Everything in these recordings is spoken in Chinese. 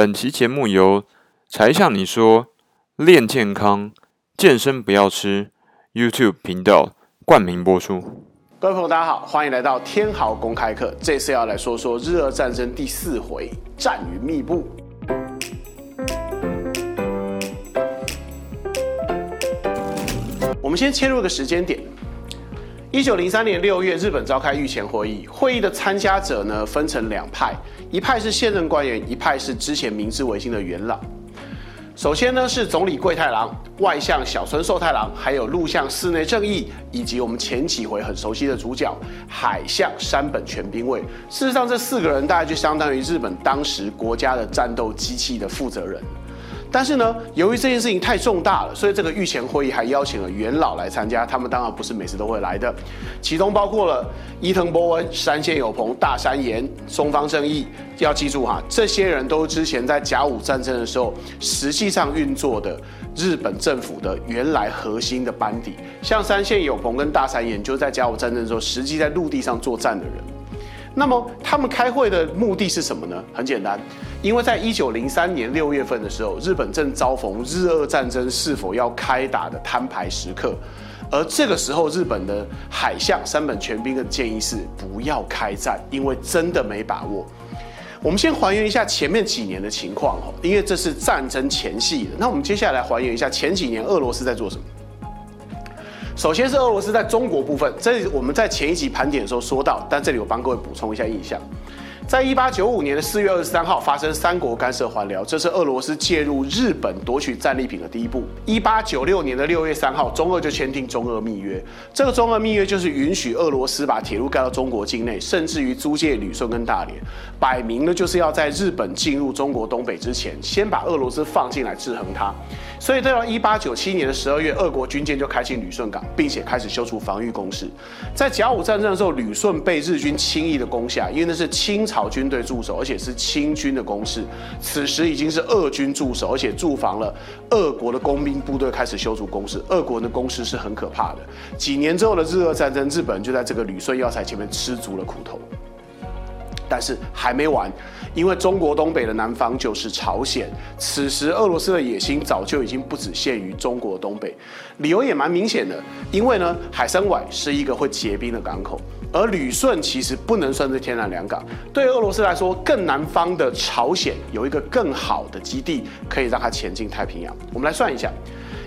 本期节目由才向你说练健康、健身不要吃 YouTube 频道冠名播出。各位朋友，大家好，欢迎来到天豪公开课。这次要来说说日俄战争第四回战云密布。我们先切入个时间点。一九零三年六月，日本召开御前会议，会议的参加者呢分成两派，一派是现任官员，一派是之前明治维新的元老。首先呢是总理桂太郎、外相小村寿太郎，还有陆相寺内正义，以及我们前几回很熟悉的主角海相山本全兵卫。事实上，这四个人大概就相当于日本当时国家的战斗机器的负责人。但是呢，由于这件事情太重大了，所以这个御前会议还邀请了元老来参加。他们当然不是每次都会来的，其中包括了伊藤博文、山县有朋、大山岩、松方正义。要记住哈，这些人都是之前在甲午战争的时候实际上运作的日本政府的原来核心的班底。像山县有朋跟大山岩，就是在甲午战争的时候实际在陆地上作战的人。那么他们开会的目的是什么呢？很简单。因为在一九零三年六月份的时候，日本正遭逢日俄战争是否要开打的摊牌时刻，而这个时候日本的海相山本全兵的建议是不要开战，因为真的没把握。我们先还原一下前面几年的情况哦，因为这是战争前戏。那我们接下来还原一下前几年俄罗斯在做什么。首先是俄罗斯在中国部分，这里我们在前一集盘点的时候说到，但这里我帮各位补充一下印象。在一八九五年的四月二十三号发生三国干涉还辽，这是俄罗斯介入日本夺取战利品的第一步。一八九六年的六月三号，中俄就签订中俄密约。这个中俄密约就是允许俄罗斯把铁路盖到中国境内，甚至于租借旅顺跟大连，摆明了就是要在日本进入中国东北之前，先把俄罗斯放进来制衡它。所以到了一八九七年的十二月，俄国军舰就开进旅顺港，并且开始修筑防御工事。在甲午战争的时候，旅顺被日军轻易的攻下，因为那是清朝。军队驻守，而且是清军的工事。此时已经是俄军驻守，而且驻防了俄国的工兵部队，开始修筑工事。俄国人的工事是很可怕的。几年之后的日俄战争，日本就在这个旅顺要塞前面吃足了苦头。但是还没完，因为中国东北的南方就是朝鲜。此时俄罗斯的野心早就已经不只限于中国东北，理由也蛮明显的。因为呢，海参崴是一个会结冰的港口，而旅顺其实不能算是天然良港。对俄罗斯来说，更南方的朝鲜有一个更好的基地，可以让它前进太平洋。我们来算一下，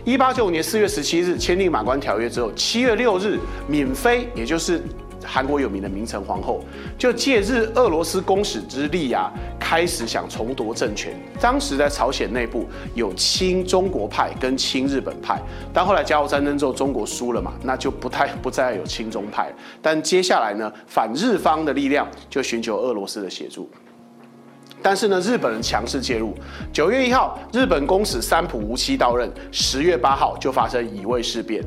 一八九五年四月十七日签订马关条约之后，七月六日，闵妃也就是。韩国有名的明成皇后就借日俄罗斯公使之力啊，开始想重夺政权。当时在朝鲜内部有亲中国派跟亲日本派，但后来甲午战争之后中国输了嘛，那就不太不再有亲中派。但接下来呢，反日方的力量就寻求俄罗斯的协助。但是呢，日本人强势介入。九月一号，日本公使三浦无期到任；十月八号就发生乙未事变。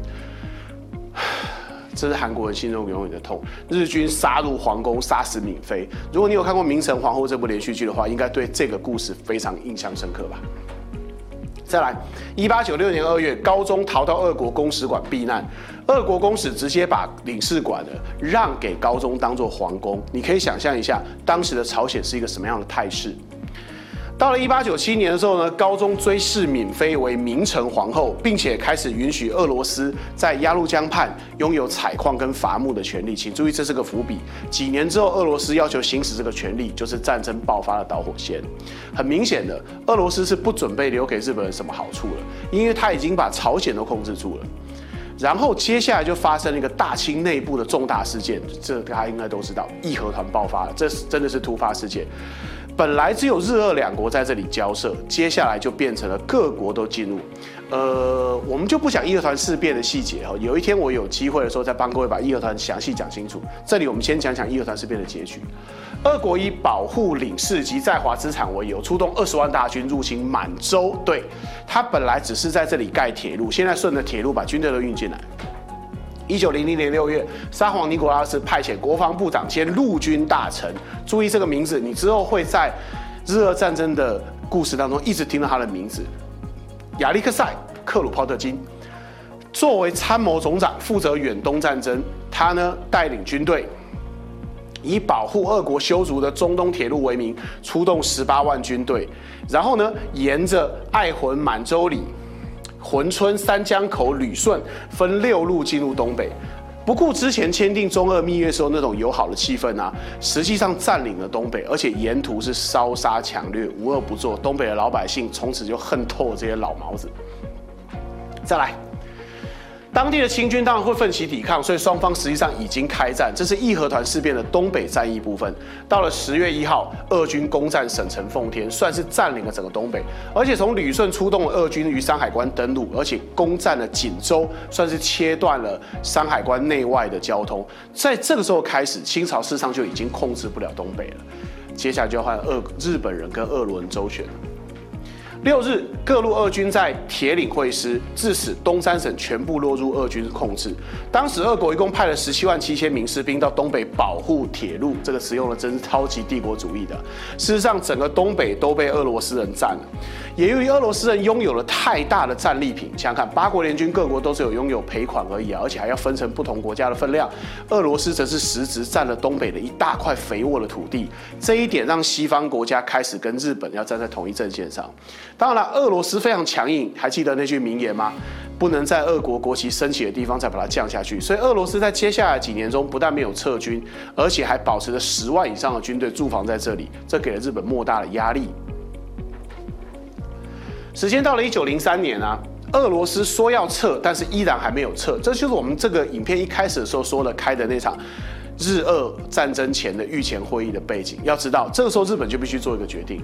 这是韩国人心中永远的痛。日军杀入皇宫，杀死闵妃。如果你有看过《明成皇后》这部连续剧的话，应该对这个故事非常印象深刻吧？再来，一八九六年二月，高宗逃到俄国公使馆避难，俄国公使直接把领事馆呢让给高宗当做皇宫。你可以想象一下，当时的朝鲜是一个什么样的态势？到了一八九七年的时候呢，高宗追谥闵妃为明成皇后，并且开始允许俄罗斯在鸭绿江畔拥有采矿跟伐木的权利。请注意，这是个伏笔。几年之后，俄罗斯要求行使这个权利，就是战争爆发的导火线。很明显的，俄罗斯是不准备留给日本人什么好处了，因为他已经把朝鲜都控制住了。然后接下来就发生了一个大清内部的重大事件，这大家应该都知道，义和团爆发了，这是真的是突发事件。本来只有日俄两国在这里交涉，接下来就变成了各国都进入。呃，我们就不讲义和团事变的细节哈。有一天我有机会的时候，再帮各位把义和团详细讲清楚。这里我们先讲讲义和团事变的结局。俄国以保护领事及在华资产为由，出动二十万大军入侵满洲。对，他本来只是在这里盖铁路，现在顺着铁路把军队都运进来。一九零零年六月，沙皇尼古拉斯派遣国防部长兼陆军大臣，注意这个名字，你之后会在日俄战争的故事当中一直听到他的名字——亚历克塞·克鲁泡特金。作为参谋总长，负责远东战争，他呢带领军队以保护俄国修筑的中东铁路为名，出动十八万军队，然后呢，沿着爱魂、满洲里、珲春、三江口、旅顺分六路进入东北。不顾之前签订中俄蜜月时候那种友好的气氛啊，实际上占领了东北，而且沿途是烧杀抢掠，无恶不作。东北的老百姓从此就恨透了这些老毛子。再来。当地的清军当然会奋起抵抗，所以双方实际上已经开战。这是义和团事变的东北战役部分。到了十月一号，俄军攻占省城奉天，算是占领了整个东北。而且从旅顺出动了俄军于山海关登陆，而且攻占了锦州，算是切断了山海关内外的交通。在这个时候开始，清朝事实上就已经控制不了东北了。接下来就要换俄日本人跟俄罗人周旋了。六日，各路俄军在铁岭会师，致使东三省全部落入俄军控制。当时，俄国一共派了十七万七千名士兵到东北保护铁路，这个使用的真是超级帝国主义的。事实上，整个东北都被俄罗斯人占了。也由于俄罗斯人拥有了太大的战利品，想想看，八国联军各国都是有拥有赔款而已啊，而且还要分成不同国家的分量。俄罗斯则是实质占了东北的一大块肥沃的土地，这一点让西方国家开始跟日本要站在同一阵线上。当然了，俄罗斯非常强硬，还记得那句名言吗？不能在俄国国旗升起的地方再把它降下去。所以，俄罗斯在接下来几年中不但没有撤军，而且还保持着十万以上的军队驻防在这里，这给了日本莫大的压力。时间到了一九零三年啊，俄罗斯说要撤，但是依然还没有撤。这就是我们这个影片一开始的时候说的开的那场日俄战争前的御前会议的背景。要知道，这个时候日本就必须做一个决定，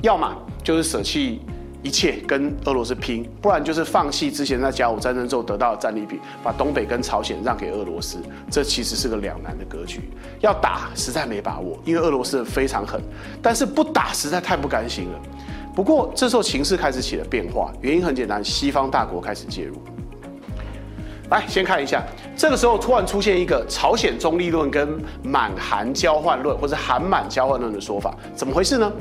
要么就是舍弃。一切跟俄罗斯拼，不然就是放弃之前在甲午战争之后得到的战利品，把东北跟朝鲜让给俄罗斯。这其实是个两难的格局。要打实在没把握，因为俄罗斯非常狠；但是不打实在太不甘心了。不过这时候情势开始起了变化，原因很简单，西方大国开始介入。来，先看一下，这个时候突然出现一个朝鲜中立论跟满韩交换论，或者韩满交换论的说法，怎么回事呢？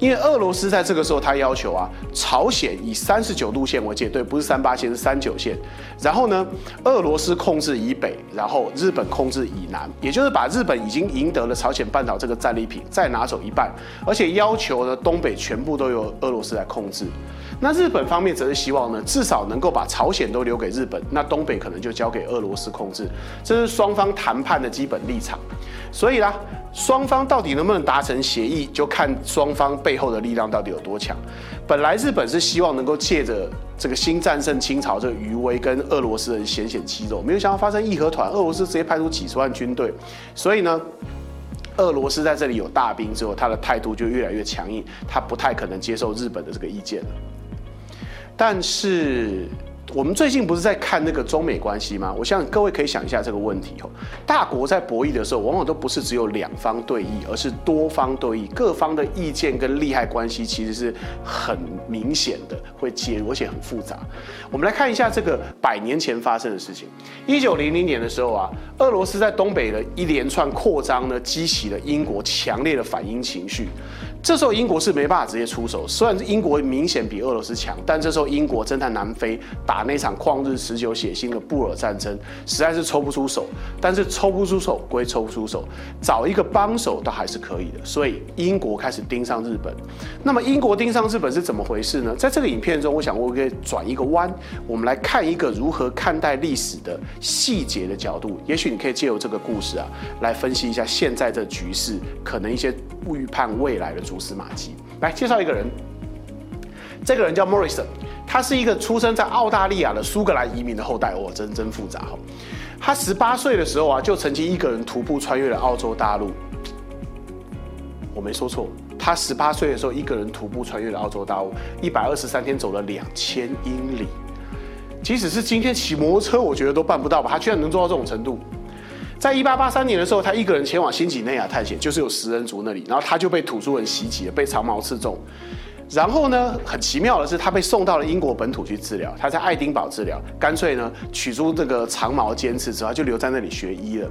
因为俄罗斯在这个时候他要求啊，朝鲜以三十九度线为界，对，不是三八线，是三九线。然后呢，俄罗斯控制以北，然后日本控制以南，也就是把日本已经赢得了朝鲜半岛这个战利品再拿走一半，而且要求呢，东北全部都由俄罗斯来控制。那日本方面则是希望呢，至少能够把朝鲜都留给日本，那东北可能就交给俄罗斯控制，这是双方谈判的基本立场。所以啦，双方到底能不能达成协议，就看双方背后的力量到底有多强。本来日本是希望能够借着这个新战胜清朝这个余威，跟俄罗斯人显显肌肉，没有想到发生义和团，俄罗斯直接派出几十万军队，所以呢，俄罗斯在这里有大兵之后，他的态度就越来越强硬，他不太可能接受日本的这个意见了。但是。我们最近不是在看那个中美关系吗？我想各位可以想一下这个问题哦。大国在博弈的时候，往往都不是只有两方对弈，而是多方对弈，各方的意见跟利害关系其实是很明显的，会介入，而且很复杂。我们来看一下这个百年前发生的事情。一九零零年的时候啊，俄罗斯在东北的一连串扩张呢，激起了英国强烈的反英情绪。这时候英国是没办法直接出手，虽然英国明显比俄罗斯强，但这时候英国正在南非打那场旷日持久、血腥的布尔战争，实在是抽不出手。但是抽不出手归抽不出手，找一个帮手倒还是可以的。所以英国开始盯上日本。那么英国盯上日本是怎么回事呢？在这个影片中，我想我可以转一个弯，我们来看一个如何看待历史的细节的角度。也许你可以借由这个故事啊，来分析一下现在的局势，可能一些预判未来的。蛛丝马迹，来介绍一个人。这个人叫 Morrison，他是一个出生在澳大利亚的苏格兰移民的后代。哦，真真复杂哈。他十八岁的时候啊，就曾经一个人徒步穿越了澳洲大陆。我没说错，他十八岁的时候一个人徒步穿越了澳洲大陆，一百二十三天走了两千英里。即使是今天骑摩托车，我觉得都办不到吧？他居然能做到这种程度。在一八八三年的时候，他一个人前往新几内亚探险，就是有食人族那里，然后他就被土著人袭击了，被长矛刺中。然后呢，很奇妙的是，他被送到了英国本土去治疗。他在爱丁堡治疗，干脆呢取出这个长矛尖刺之后，就留在那里学医了。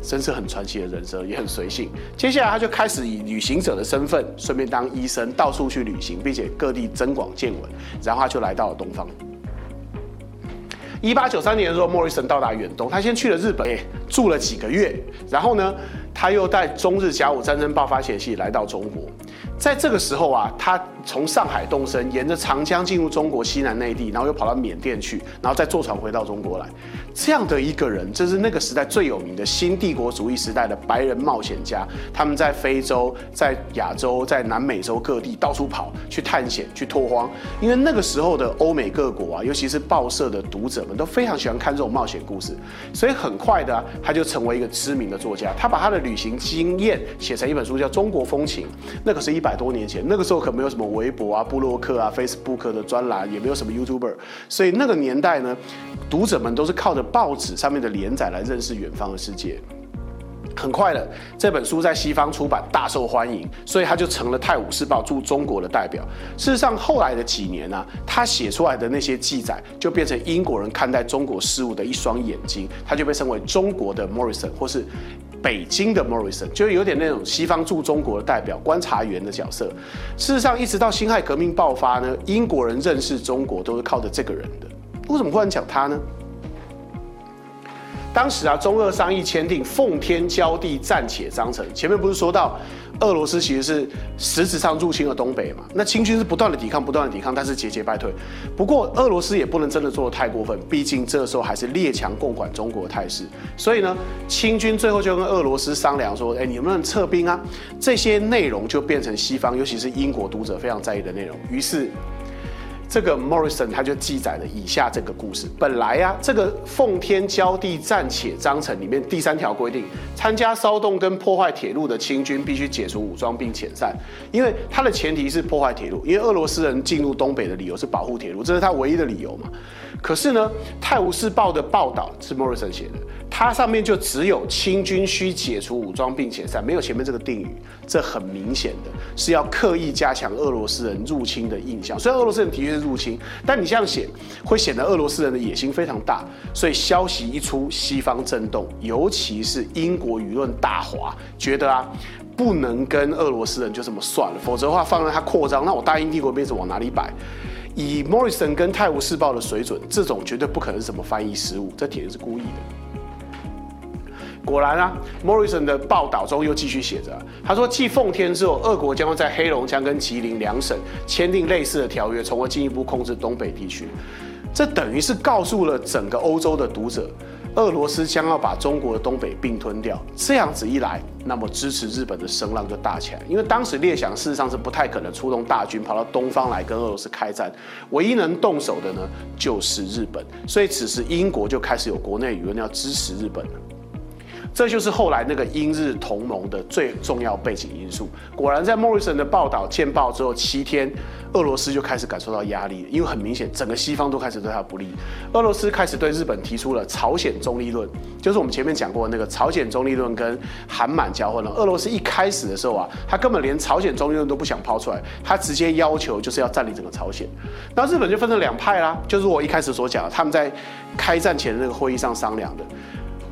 真是很传奇的人生，也很随性。接下来他就开始以旅行者的身份，顺便当医生，到处去旅行，并且各地增广见闻。然后他就来到了东方。一八九三年的时候，莫里森到达远东，他先去了日本。住了几个月，然后呢，他又在中日甲午战争爆发前夕来到中国。在这个时候啊，他从上海动身，沿着长江进入中国西南内地，然后又跑到缅甸去，然后再坐船回到中国来。这样的一个人，这是那个时代最有名的新帝国主义时代的白人冒险家。他们在非洲、在亚洲、在南美洲各地到处跑，去探险、去拓荒。因为那个时候的欧美各国啊，尤其是报社的读者们都非常喜欢看这种冒险故事，所以很快的他就成为一个知名的作家。他把他的旅行经验写成一本书，叫《中国风情》。那可是一百多年前，那个时候可没有什么微博啊、布洛克啊、Facebook 的专栏，也没有什么 YouTuber，所以那个年代呢，读者们都是靠着报纸上面的连载来认识远方的世界。很快的，这本书在西方出版大受欢迎，所以他就成了《泰晤士报》驻中国的代表。事实上，后来的几年呢，他写出来的那些记载，就变成英国人看待中国事物的一双眼睛，他就被称为中国的 Morrison，或是北京的 Morrison，就有点那种西方驻中国的代表、观察员的角色。事实上，一直到辛亥革命爆发呢，英国人认识中国都是靠着这个人的。为什么忽然讲他呢？当时啊，中俄商议签订《奉天交地暂且章程》，前面不是说到俄罗斯其实是实质上入侵了东北嘛？那清军是不断的抵抗，不断的抵抗，但是节节败退。不过俄罗斯也不能真的做的太过分，毕竟这时候还是列强共管中国的态势。所以呢，清军最后就跟俄罗斯商量说：“哎，你能不能撤兵啊？”这些内容就变成西方，尤其是英国读者非常在意的内容。于是。这个 Morrison 他就记载了以下这个故事。本来啊，这个奉天交地暂且章程里面第三条规定，参加骚动跟破坏铁路的清军必须解除武装并遣散，因为它的前提是破坏铁路，因为俄罗斯人进入东北的理由是保护铁路，这是他唯一的理由嘛。可是呢，《泰晤士报》的报道是 Morrison 写的，它上面就只有清军需解除武装并遣散，没有前面这个定语，这很明显的是要刻意加强俄罗斯人入侵的印象。虽然俄罗斯人的确是入侵，但你这样写会显得俄罗斯人的野心非常大。所以消息一出，西方震动，尤其是英国舆论大哗，觉得啊，不能跟俄罗斯人就这么算了，否则的话放任他扩张，那我大英帝国面子往哪里摆？以 Morrison 跟《泰晤士报》的水准，这种绝对不可能是什么翻译失误，这铁定是故意的。果然啊，Morrison 的报道中又继续写着，他说，继奉天之后，俄国将会在黑龙江跟吉林两省签订类似的条约，从而进一步控制东北地区。这等于是告诉了整个欧洲的读者。俄罗斯将要把中国的东北并吞掉，这样子一来，那么支持日本的声浪就大起来。因为当时列强事实上是不太可能出动大军跑到东方来跟俄罗斯开战，唯一能动手的呢就是日本。所以此时英国就开始有国内舆论要支持日本了。这就是后来那个英日同盟的最重要背景因素。果然，在莫里森的报道见报之后七天，俄罗斯就开始感受到压力，因为很明显，整个西方都开始对他不利。俄罗斯开始对日本提出了朝鲜中立论，就是我们前面讲过那个朝鲜中立论跟韩满交换了。俄罗斯一开始的时候啊，他根本连朝鲜中立论都不想抛出来，他直接要求就是要占领整个朝鲜。那日本就分成两派啦，就是我一开始所讲的，他们在开战前的那个会议上商量的。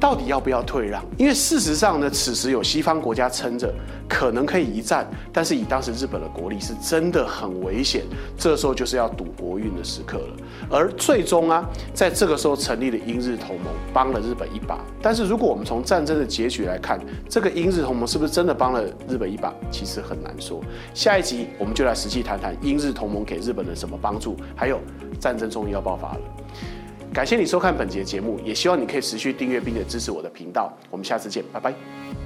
到底要不要退让？因为事实上呢，此时有西方国家撑着，可能可以一战，但是以当时日本的国力，是真的很危险。这时候就是要赌国运的时刻了。而最终啊，在这个时候成立的英日同盟，帮了日本一把。但是如果我们从战争的结局来看，这个英日同盟是不是真的帮了日本一把？其实很难说。下一集我们就来实际谈谈英日同盟给日本人什么帮助，还有战争终于要爆发了。感谢你收看本节节目，也希望你可以持续订阅并且支持我的频道。我们下次见，拜拜。